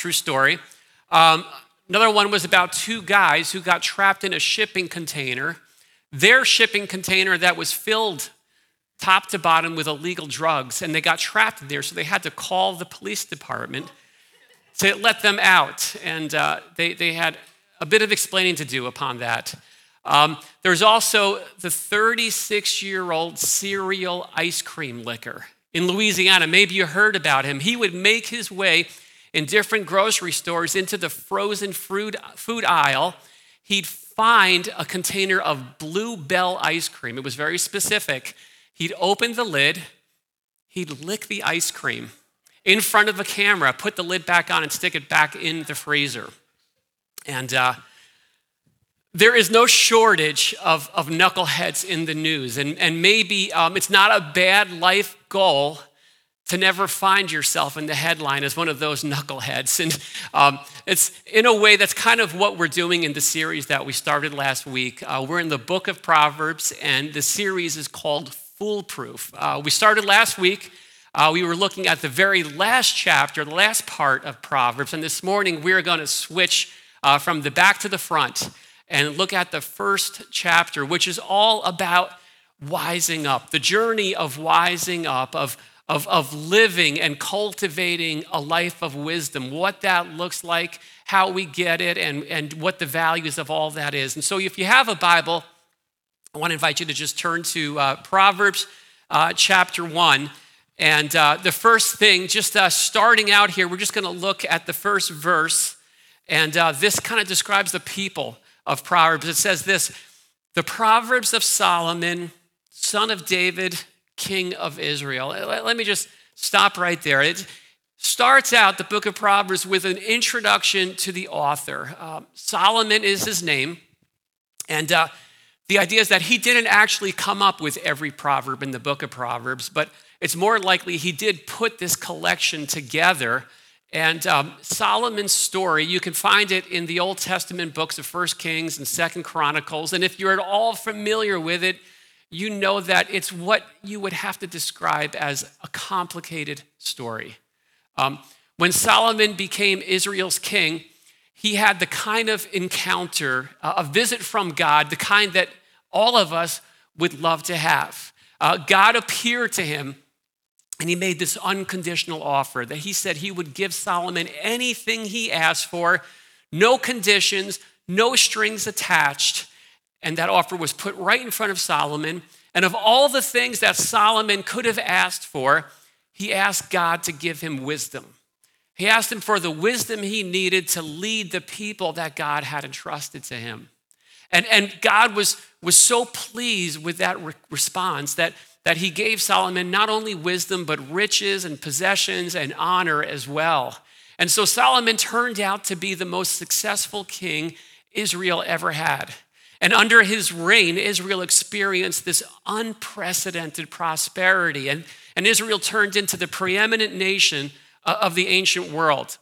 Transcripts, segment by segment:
true story. Um, another one was about two guys who got trapped in a shipping container. Their shipping container that was filled top to bottom with illegal drugs, and they got trapped in there, so they had to call the police department to let them out. And uh, they, they had a bit of explaining to do upon that. Um, there's also the 36 year old serial ice cream licker in Louisiana. Maybe you heard about him. He would make his way in different grocery stores into the frozen fruit, food aisle. He'd find a container of Blue Bell ice cream. It was very specific. He'd open the lid, he'd lick the ice cream in front of a camera, put the lid back on, and stick it back in the freezer. And uh, there is no shortage of, of knuckleheads in the news. And, and maybe um, it's not a bad life goal to never find yourself in the headline as one of those knuckleheads. And um, it's in a way that's kind of what we're doing in the series that we started last week. Uh, we're in the book of Proverbs, and the series is called Foolproof. Uh, we started last week. Uh, we were looking at the very last chapter, the last part of Proverbs, and this morning we're going to switch uh, from the back to the front and look at the first chapter, which is all about wising up, the journey of wising up, of, of, of living and cultivating a life of wisdom, what that looks like, how we get it, and, and what the values of all that is. And so, if you have a Bible, I want to invite you to just turn to uh, Proverbs uh, chapter 1. And uh, the first thing, just uh, starting out here, we're just going to look at the first verse. And uh, this kind of describes the people of Proverbs. It says this The Proverbs of Solomon, son of David, king of Israel. Let me just stop right there. It starts out the book of Proverbs with an introduction to the author. Uh, Solomon is his name. And uh, the idea is that he didn't actually come up with every proverb in the book of Proverbs, but it's more likely he did put this collection together and um, Solomon's story, you can find it in the Old Testament books of First Kings and Second Chronicles. And if you're at all familiar with it, you know that it's what you would have to describe as a complicated story. Um, when Solomon became Israel's king, he had the kind of encounter, uh, a visit from God, the kind that all of us would love to have. Uh, God appeared to him and he made this unconditional offer that he said he would give Solomon anything he asked for, no conditions, no strings attached. And that offer was put right in front of Solomon. And of all the things that Solomon could have asked for, he asked God to give him wisdom. He asked him for the wisdom he needed to lead the people that God had entrusted to him. And, and God was, was so pleased with that re- response that that he gave Solomon not only wisdom, but riches and possessions and honor as well. And so Solomon turned out to be the most successful king Israel ever had. And under his reign, Israel experienced this unprecedented prosperity. And, and Israel turned into the preeminent nation uh, of the ancient world.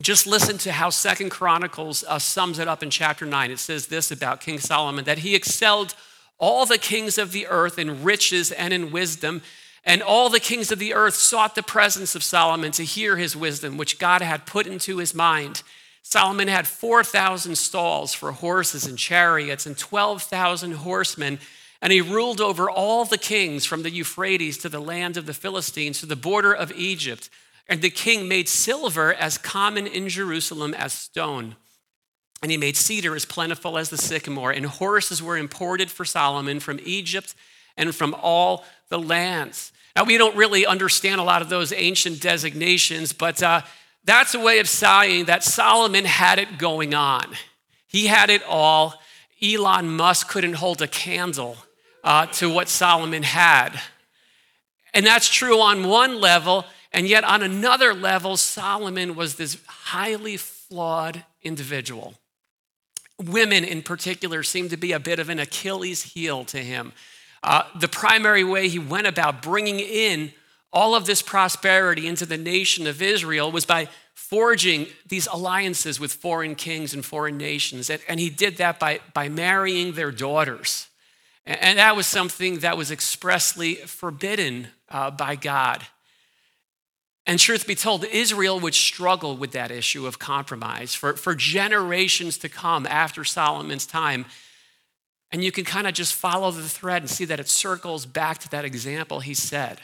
Just listen to how Second Chronicles uh, sums it up in chapter 9. It says this about King Solomon that he excelled all the kings of the earth in riches and in wisdom. And all the kings of the earth sought the presence of Solomon to hear his wisdom, which God had put into his mind. Solomon had 4,000 stalls for horses and chariots and 12,000 horsemen. And he ruled over all the kings from the Euphrates to the land of the Philistines to the border of Egypt. And the king made silver as common in Jerusalem as stone. And he made cedar as plentiful as the sycamore, and horses were imported for Solomon from Egypt and from all the lands. Now, we don't really understand a lot of those ancient designations, but uh, that's a way of saying that Solomon had it going on. He had it all. Elon Musk couldn't hold a candle uh, to what Solomon had. And that's true on one level, and yet on another level, Solomon was this highly flawed individual women in particular seemed to be a bit of an Achilles heel to him. Uh, the primary way he went about bringing in all of this prosperity into the nation of Israel was by forging these alliances with foreign kings and foreign nations. And, and he did that by, by marrying their daughters. And, and that was something that was expressly forbidden uh, by God. And truth be told, Israel would struggle with that issue of compromise for, for generations to come after Solomon's time. And you can kind of just follow the thread and see that it circles back to that example he said.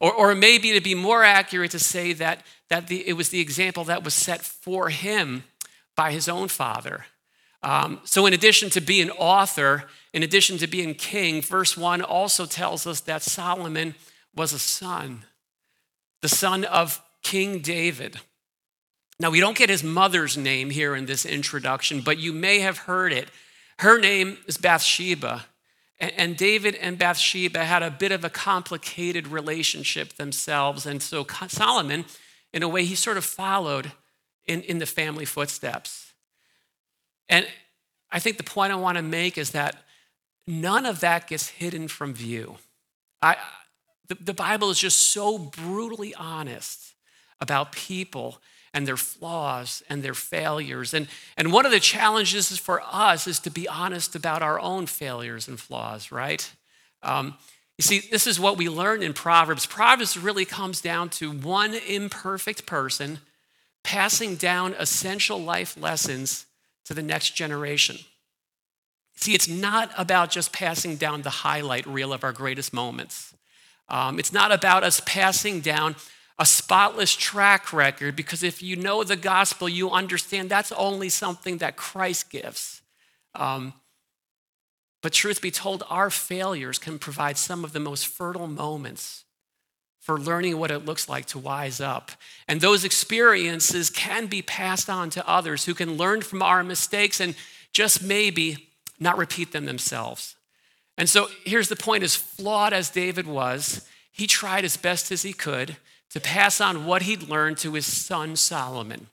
Or, or maybe to be more accurate to say that, that the, it was the example that was set for him by his own father. Um, so, in addition to being author, in addition to being king, verse 1 also tells us that Solomon was a son, the son of King David. Now, we don't get his mother's name here in this introduction, but you may have heard it. Her name is Bathsheba. And David and Bathsheba had a bit of a complicated relationship themselves. And so Solomon, in a way, he sort of followed in, in the family footsteps. And I think the point I want to make is that none of that gets hidden from view. I, the, the Bible is just so brutally honest about people and their flaws and their failures. And, and one of the challenges for us is to be honest about our own failures and flaws, right? Um, you see, this is what we learn in Proverbs. Proverbs really comes down to one imperfect person passing down essential life lessons to the next generation. See, it's not about just passing down the highlight reel of our greatest moments. Um, it's not about us passing down a spotless track record because if you know the gospel, you understand that's only something that Christ gives. Um, but truth be told, our failures can provide some of the most fertile moments for learning what it looks like to wise up. And those experiences can be passed on to others who can learn from our mistakes and just maybe not repeat them themselves. And so here's the point as flawed as David was, he tried as best as he could to pass on what he'd learned to his son Solomon.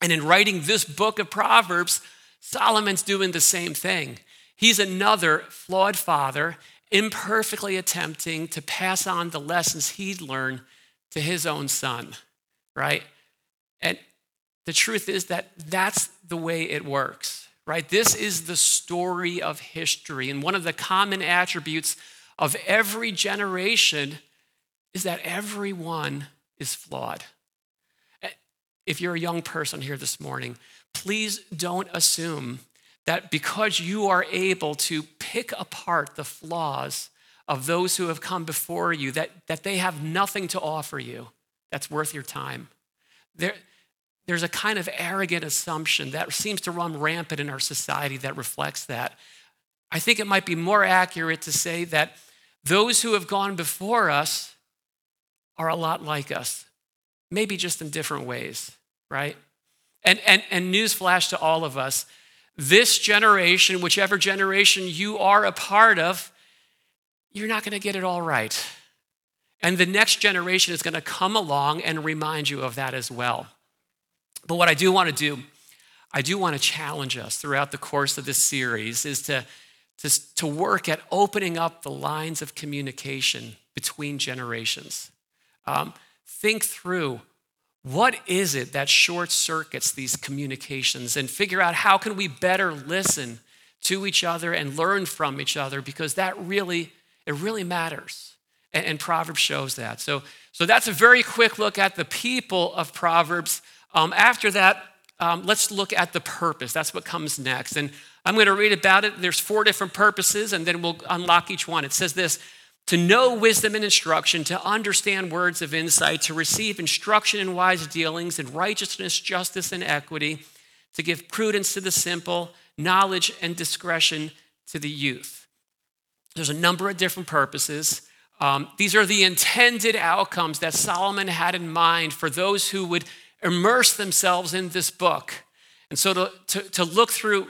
And in writing this book of Proverbs, Solomon's doing the same thing. He's another flawed father, imperfectly attempting to pass on the lessons he'd learned to his own son, right? And the truth is that that's the way it works, right? This is the story of history. And one of the common attributes of every generation is that everyone is flawed. Eh, if you're a young person here this morning, please don't assume that because you are able to pick apart the flaws of those who have come before you, that, that they have nothing to offer you that's worth your time. There, there's a kind of arrogant assumption that seems to run rampant in our society that reflects that. I think it might be more accurate to say that those who have gone before us are a lot like us, maybe just in different ways, right? And, and, and newsflash to all of us this generation, whichever generation you are a part of, you're not going to get it all right. And the next generation is going to come along and remind you of that as well. But what I do want to do, I do want to challenge us throughout the course of this series is to, to, to work at opening up the lines of communication between generations. Um, think through what is it that short circuits these communications and figure out how can we better listen to each other and learn from each other because that really it really matters. And, and proverbs shows that. So so that's a very quick look at the people of proverbs. Um, after that um, let's look at the purpose. That's what comes next. And i'm going to read about it. There's four different purposes and then we'll unlock each one. It says this to know wisdom and instruction, to understand words of insight, to receive instruction in wise dealings, in righteousness, justice, and equity, to give prudence to the simple, knowledge and discretion to the youth. There's a number of different purposes. Um, these are the intended outcomes that Solomon had in mind for those who would immerse themselves in this book. And so to, to, to look through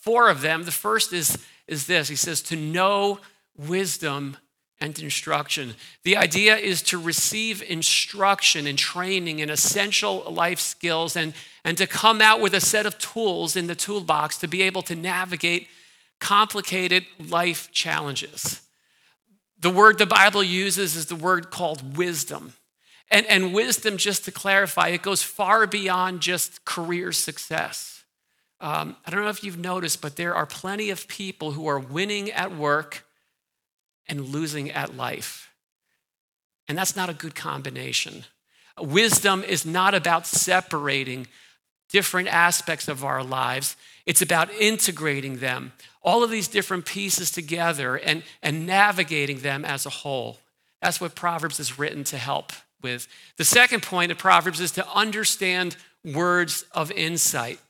four of them, the first is, is this He says, to know wisdom and instruction. The idea is to receive instruction and training in essential life skills and, and to come out with a set of tools in the toolbox to be able to navigate complicated life challenges. The word the Bible uses is the word called wisdom. And, and wisdom, just to clarify, it goes far beyond just career success. Um, I don't know if you've noticed, but there are plenty of people who are winning at work and losing at life. And that's not a good combination. Wisdom is not about separating different aspects of our lives, it's about integrating them, all of these different pieces together and, and navigating them as a whole. That's what Proverbs is written to help with. The second point of Proverbs is to understand words of insight.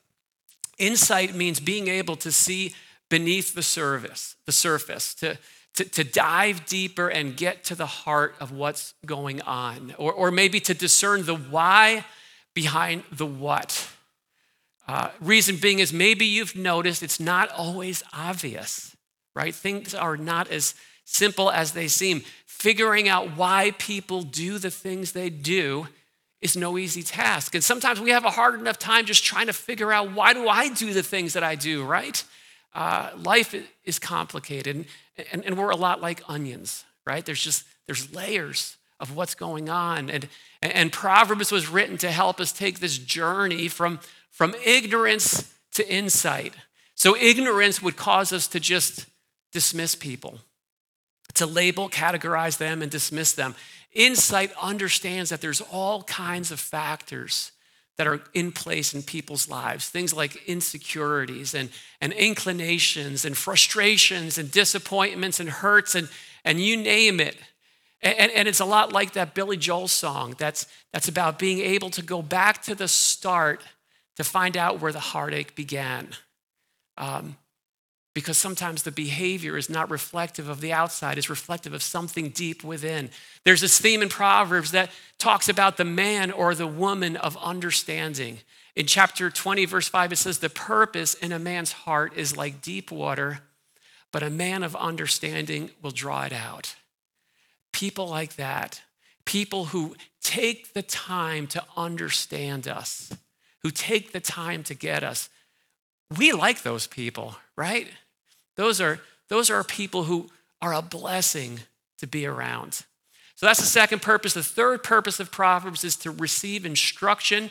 Insight means being able to see beneath the surface, the surface, to, to, to dive deeper and get to the heart of what's going on, or, or maybe to discern the why behind the what. Uh, reason being is maybe you've noticed it's not always obvious, right? Things are not as simple as they seem. Figuring out why people do the things they do is no easy task. And sometimes we have a hard enough time just trying to figure out why do I do the things that I do, right? Uh, life is complicated, and, and we're a lot like onions, right? There's just there's layers of what's going on, and and Proverbs was written to help us take this journey from from ignorance to insight. So ignorance would cause us to just dismiss people, to label, categorize them, and dismiss them. Insight understands that there's all kinds of factors that are in place in people's lives. Things like insecurities and, and inclinations and frustrations and disappointments and hurts and, and you name it. And, and it's a lot like that billy joel song that's, that's about being able to go back to the start to find out where the heartache began. Um, because sometimes the behavior is not reflective of the outside, it's reflective of something deep within. There's this theme in Proverbs that talks about the man or the woman of understanding. In chapter 20, verse 5, it says, The purpose in a man's heart is like deep water, but a man of understanding will draw it out. People like that, people who take the time to understand us, who take the time to get us, we like those people, right? Those are, those are people who are a blessing to be around. So that's the second purpose. The third purpose of Proverbs is to receive instruction.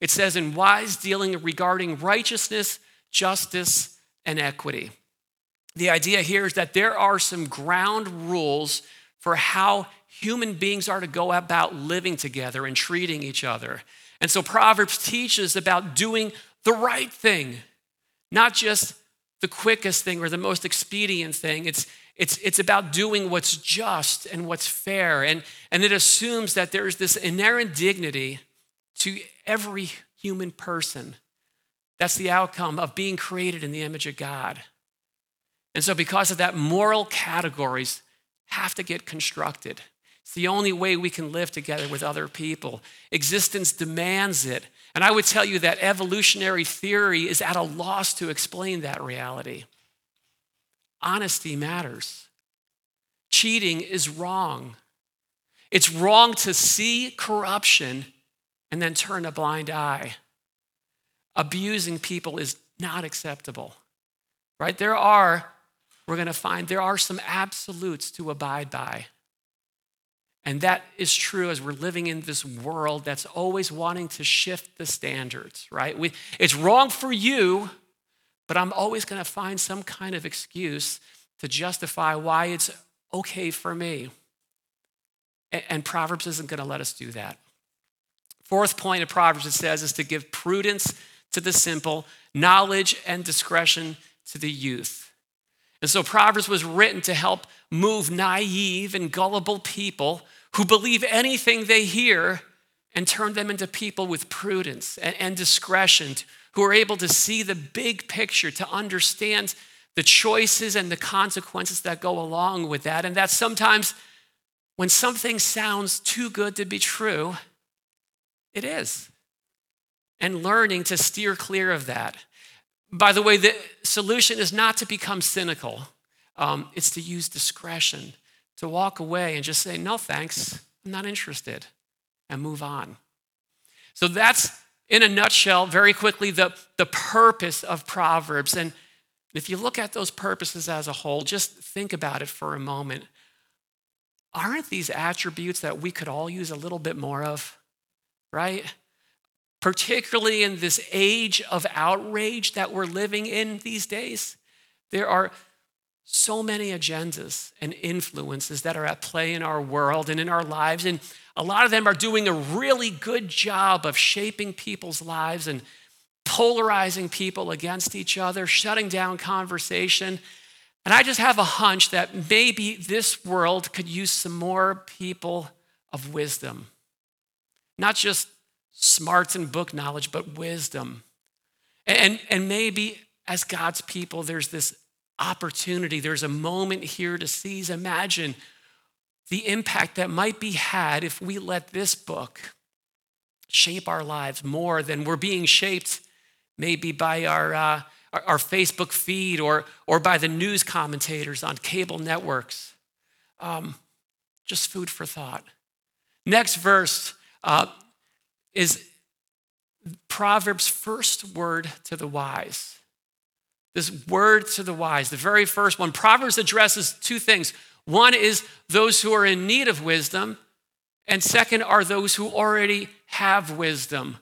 It says in wise dealing regarding righteousness, justice, and equity. The idea here is that there are some ground rules for how human beings are to go about living together and treating each other. And so Proverbs teaches about doing the right thing, not just the quickest thing or the most expedient thing. It's, it's, it's about doing what's just and what's fair. And, and it assumes that there's this inherent dignity to every human person. That's the outcome of being created in the image of God. And so, because of that, moral categories have to get constructed. It's the only way we can live together with other people. Existence demands it. And I would tell you that evolutionary theory is at a loss to explain that reality. Honesty matters. Cheating is wrong. It's wrong to see corruption and then turn a blind eye. Abusing people is not acceptable, right? There are, we're going to find, there are some absolutes to abide by. And that is true as we're living in this world that's always wanting to shift the standards, right? We, it's wrong for you, but I'm always going to find some kind of excuse to justify why it's okay for me. And, and Proverbs isn't going to let us do that. Fourth point of Proverbs, it says, is to give prudence to the simple, knowledge and discretion to the youth. And so Proverbs was written to help move naive and gullible people who believe anything they hear and turn them into people with prudence and, and, discretion, who are able to see the big picture, to understand the choices and the consequences that go along with that. And that sometimes when something sounds too good to be true, it is. And learning to steer clear of that. By the way, the solution is not to become cynical, um, it's to use discretion to walk away and just say, no thanks, I'm not interested, and move on. So that's, in a nutshell, very quickly, the, the purpose of Proverbs. And if you look at those purposes as a whole, just think about it for a moment. Aren't these attributes that we could all use a little bit more of, right? Particularly in this age of outrage that we're living in these days. There are so many agendas and influences that are at play in our world and in our lives. And a lot of them are doing a really good job of shaping people's lives and polarizing people against each other, shutting down conversation. And I just have a hunch that maybe this world could use some more people of wisdom. Not just smarts and book knowledge, but wisdom. And, and maybe as God's people, there's this opportunity, there's a moment here to seize. Imagine the impact that might be had if we let this book shape our lives more than we're being shaped maybe by our, uh, our, Facebook feed or, or by the news commentators on cable networks. Um, just food for thought. Next verse uh, is Proverbs' first word to the wise. This word to the wise, the very first one. Proverbs addresses two things. One is those who are in need of wisdom, and second are those who already have wisdom.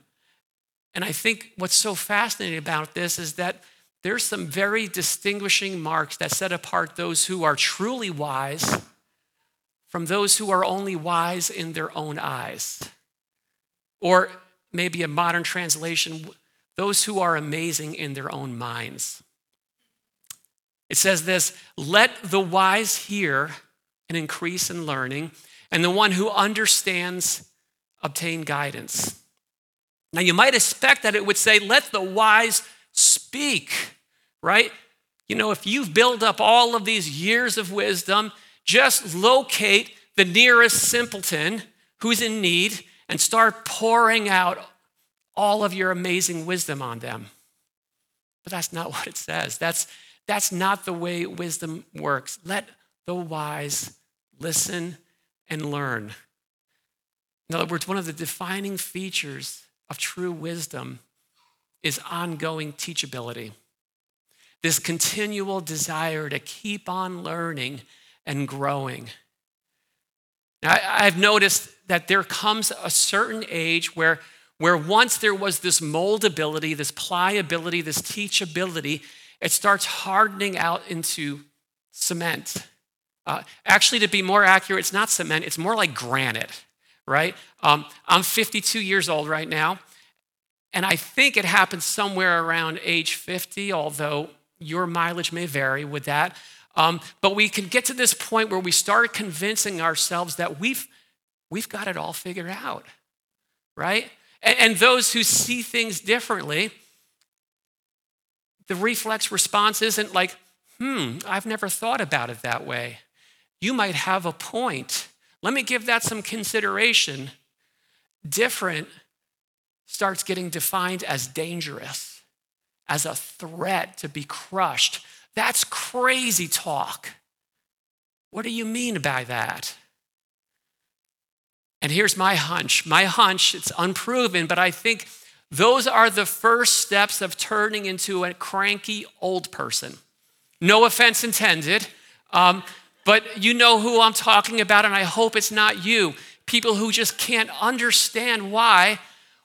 And I think what's so fascinating about this is that there's some very distinguishing marks that set apart those who are truly wise from those who are only wise in their own eyes. Or maybe a modern translation, those who are amazing in their own minds. It says this let the wise hear and increase in learning, and the one who understands obtain guidance. Now, you might expect that it would say, let the wise speak, right? You know, if you've built up all of these years of wisdom, just locate the nearest simpleton who's in need and start pouring out all of your amazing wisdom on them. But that's not what it says. That's that's not the way wisdom works. Let the wise listen and learn. In other words, one of the defining features of true wisdom is ongoing teachability. This continual desire to keep on learning and growing. Now, I've noticed that there comes a certain age where, where once there was this moldability, this pliability, this teachability, it starts hardening out into cement. Uh, actually, to be more accurate, it's not cement, it's more like granite, right? Um, I'm 52 years old right now, and I think it happens somewhere around age 50, although your mileage may vary with that. Um, but we can get to this point where we start convincing ourselves that we've, we've got it all figured out, right? And, and those who see things differently, the reflex response isn't like, hmm, I've never thought about it that way. You might have a point. Let me give that some consideration. Different starts getting defined as dangerous, as a threat to be crushed. That's crazy talk. What do you mean by that? And here's my hunch. My hunch, it's unproven, but I think those are the first steps of turning into a cranky old person. No offense intended, um, but you know who I'm talking about, and I hope it's not you. People who just can't understand why.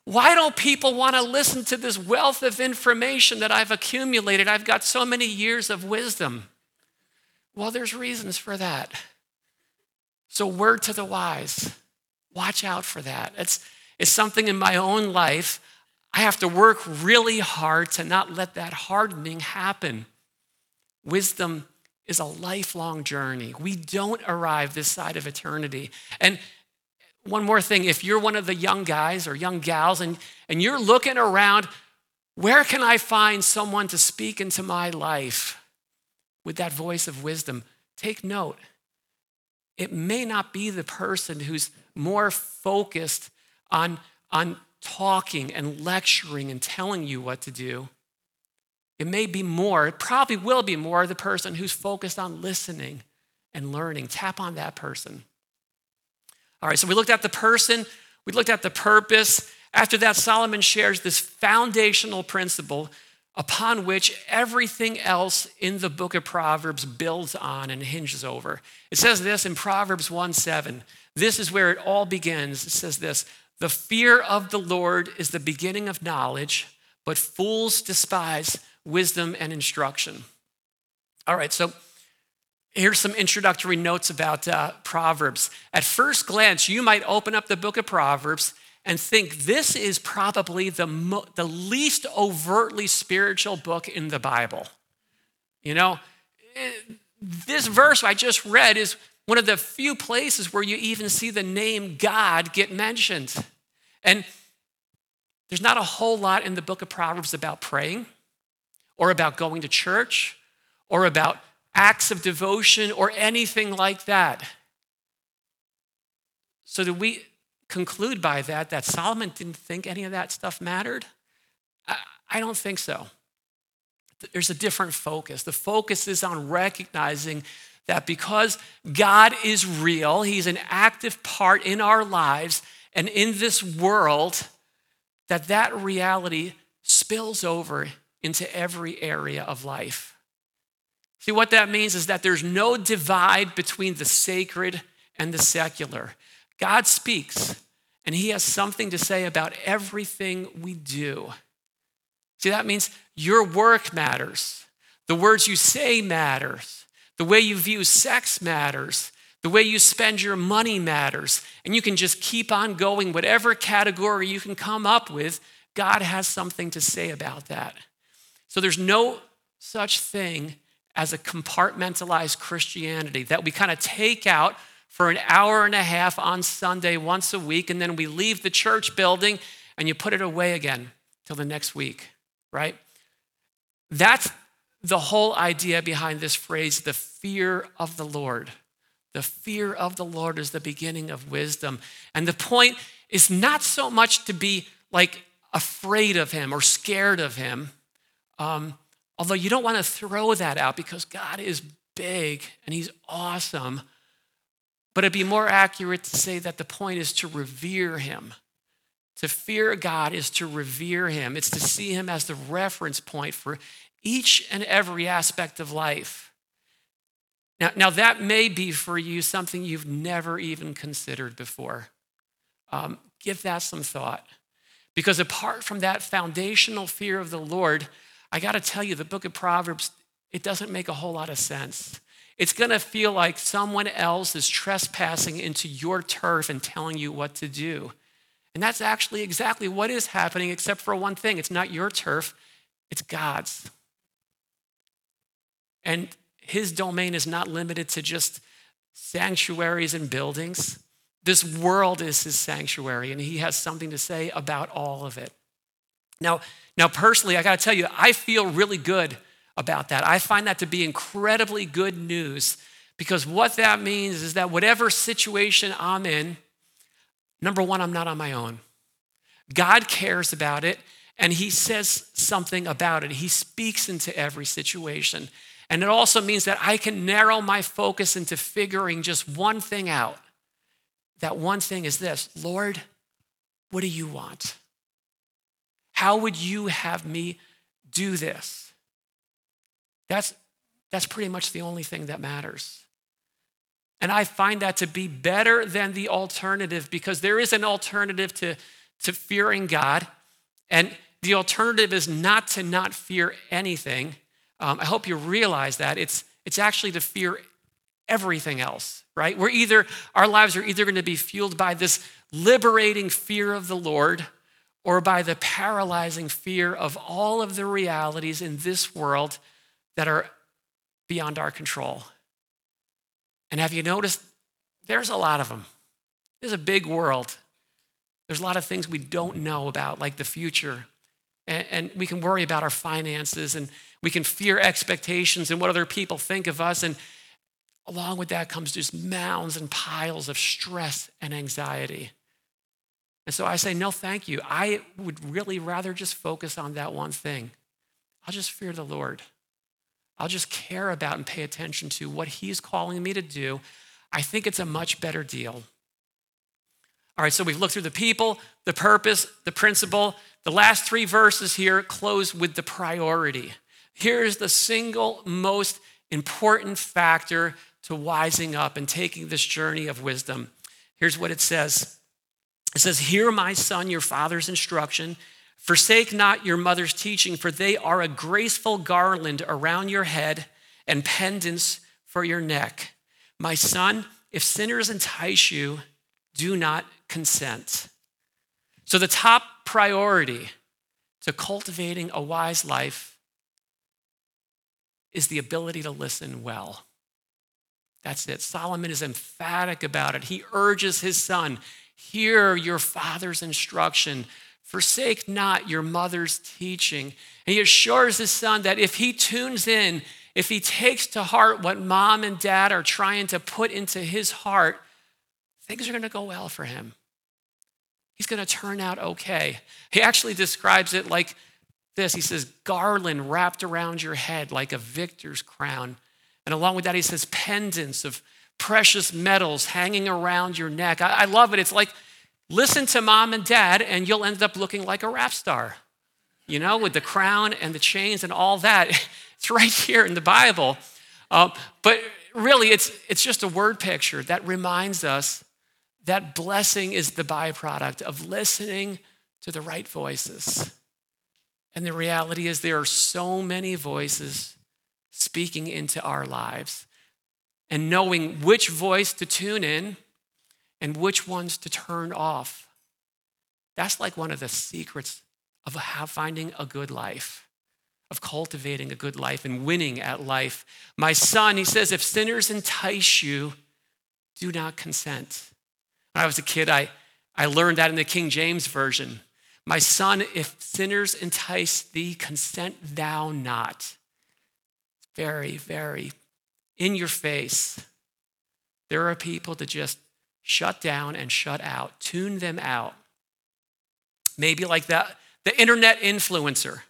Why don't people want to listen to this wealth of information that I've accumulated? I've got so many years of wisdom. Well, there's reasons for that. So, word to the wise watch out for that. It's, it's something in my own life I have to work really hard to not let that hardening happen. Wisdom is a lifelong journey. We don't arrive this side of eternity. And one more thing if you're one of the young guys or young gals and, and you're looking around, where can I find someone to speak into my life with that voice of wisdom? Take note. It may not be the person who's more focused on, on talking and lecturing and telling you what to do. It may be more, it probably will be more the person who's focused on listening and learning. Tap on that person. All right, so we looked at the person, we looked at the purpose. After that, Solomon shares this foundational principle upon which everything else in the book of Proverbs builds on and hinges over. It says this in Proverbs 1 7. This is where it all begins. It says this the fear of the Lord is the beginning of knowledge, but fools despise wisdom and instruction. All right, so Here's some introductory notes about uh, Proverbs. At first glance, you might open up the book of Proverbs and think this is probably the, mo- the least overtly spiritual book in the Bible. You know, eh, this verse I just read is one of the few places where you even see the name God get mentioned. And there's not a whole lot in the book of Proverbs about praying or about going to church or about acts of devotion or anything like that. So, do we conclude by that that Solomon didn't think any of that stuff mattered? I don't think so. There's a different focus. The focus is on recognizing that because God is real, He's an active part in our lives and in this world, that that reality spills over into every area of life. See, what that means is that there's no divide between the sacred and the secular. God speaks, and He has something to say about everything we do. See, that means your work matters, the words you say matters, the way you view sex matters, the way you spend your money matters, and you can just keep on going, whatever category you can come up with, God has something to say about that. So there's no such thing as a compartmentalized Christianity that we kind of take out for an hour and a half on Sunday once a week, and then we leave the church building and you put it away again till the next week, right? That's the whole idea behind this phrase, the fear of the Lord. The fear of the Lord is the beginning of wisdom. And the point is not so much to be like afraid of him or scared of him. Um, Although you don't want to throw that out because God is big and He's awesome. But it'd be more accurate to say that the point is to revere Him. To fear God is to revere Him, it's to see Him as the reference point for each and every aspect of life. Now, now that may be for you something you've never even considered before. Um, give that some thought. Because apart from that foundational fear of the Lord, I got to tell you, the book of Proverbs, it doesn't make a whole lot of sense. It's going to feel like someone else is trespassing into your turf and telling you what to do. And that's actually exactly what is happening, except for one thing it's not your turf, it's God's. And his domain is not limited to just sanctuaries and buildings. This world is his sanctuary, and he has something to say about all of it. Now, now, personally, I got to tell you, I feel really good about that. I find that to be incredibly good news because what that means is that whatever situation I'm in, number one, I'm not on my own. God cares about it and He says something about it. He speaks into every situation. And it also means that I can narrow my focus into figuring just one thing out. That one thing is this Lord, what do you want? How would you have me do this? That's, that's pretty much the only thing that matters. And I find that to be better than the alternative because there is an alternative to, to fearing God. And the alternative is not to not fear anything. Um, I hope you realize that. It's, it's actually to fear everything else, right? We're either, our lives are either going to be fueled by this liberating fear of the Lord or by the paralyzing fear of all of the realities in this world that are beyond our control. And have you noticed there's a lot of them? There's a big world. There's a lot of things we don't know about, like the future. And, and, we can worry about our finances and we can fear expectations and what other people think of us. And along with that comes just mounds and piles of stress and anxiety. And so I say, no, thank you. I would really rather just focus on that one thing. I'll just fear the Lord. I'll just care about and pay attention to what He's calling me to do. I think it's a much better deal. All right, so we've looked through the people, the purpose, the principle. The last three verses here close with the priority. Here's the single most important factor to wising up and taking this journey of wisdom. Here's what it says it says, Hear, my son, your father's instruction. Forsake not your mother's teaching, for they are a graceful garland around your head and pendants for your neck. My son, if sinners entice you, do not consent. So, the top priority to cultivating a wise life is the ability to listen well. That's it. Solomon is emphatic about it. He urges his son hear your father's instruction, forsake not your mother's teaching. And he assures his son that if he tunes in, if he takes to heart what mom and dad are trying to put into his heart, things are going to go well for him. He's going to turn out okay. He actually describes it like this He says, garland wrapped around your head like a victor's crown. And along with that, he says, pendants of precious metals hanging around your neck. I, I love it. It's like, listen to mom and dad, and you'll end up looking like a rap star, you know, with the crown and the chains and all that. It's right here in the Bible. Uh, but really, it's, it's just a word picture that reminds us that blessing is the byproduct of listening to the right voices. And the reality is, there are so many voices speaking into our lives and knowing which voice to tune in and which ones to turn off. That's like one of the secrets of finding a good life of cultivating a good life and winning at life. My son, he says, if sinners entice you, do not consent. When I was a kid, I, I learned that in the King James Version. My son, if sinners entice thee, consent thou not. Very, very in your face. There are people to just shut down and shut out, tune them out. Maybe like that, the internet influencer,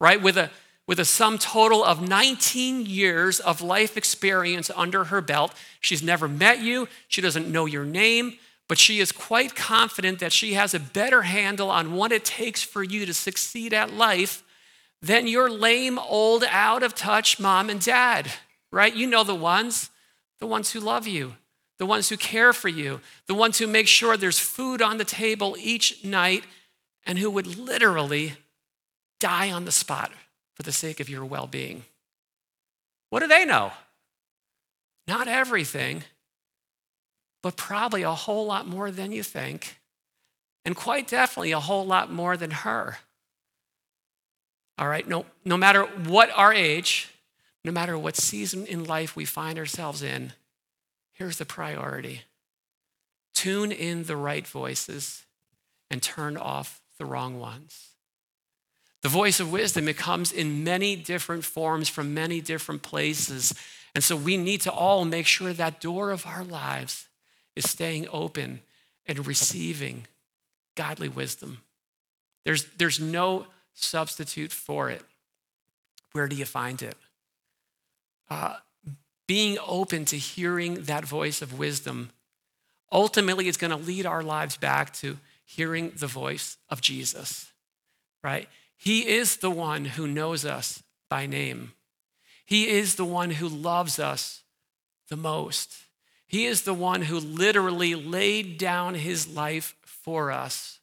right? With a with a sum total of 19 years of life experience under her belt. She's never met you, she doesn't know your name, but she is quite confident that she has a better handle on what it takes for you to succeed at life than your lame, old, out of touch mom and dad, right? You know the ones, the ones who love you, the ones who care for you, the ones who make sure there's food on the table each night, and who would literally die on the spot for the sake of your well being. What do they know? Not everything, but probably a whole lot more than you think, and quite definitely a whole lot more than her. All right, no, no matter what our age, no matter what season in life we find ourselves in, here's the priority tune in the right voices and turn off the wrong ones. The voice of wisdom, it comes in many different forms from many different places. And so we need to all make sure that door of our lives is staying open and receiving godly wisdom. There's, there's no substitute for it. Where do you find it? Uh, being open to hearing that voice of wisdom ultimately is going to lead our lives back to hearing the voice of Jesus, right? He is the one who knows us by name. He is the one who loves us the most. He is the one who literally laid down his life for us.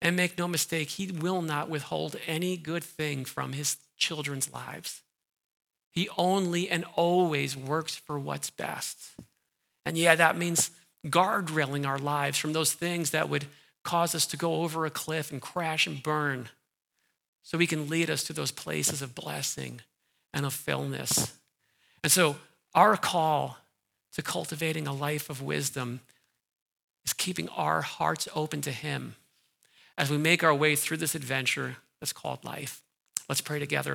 And make no mistake, he will not withhold any good thing from his children's lives. He only and always works for what's best. And yeah, that means guardrailing our lives from those things that would cause us to go over a cliff and crash and burn so he can lead us to those places of blessing and of fullness. And so, our call to cultivating a life of wisdom is keeping our hearts open to him as we make our way through this adventure that's called life. Let's pray together.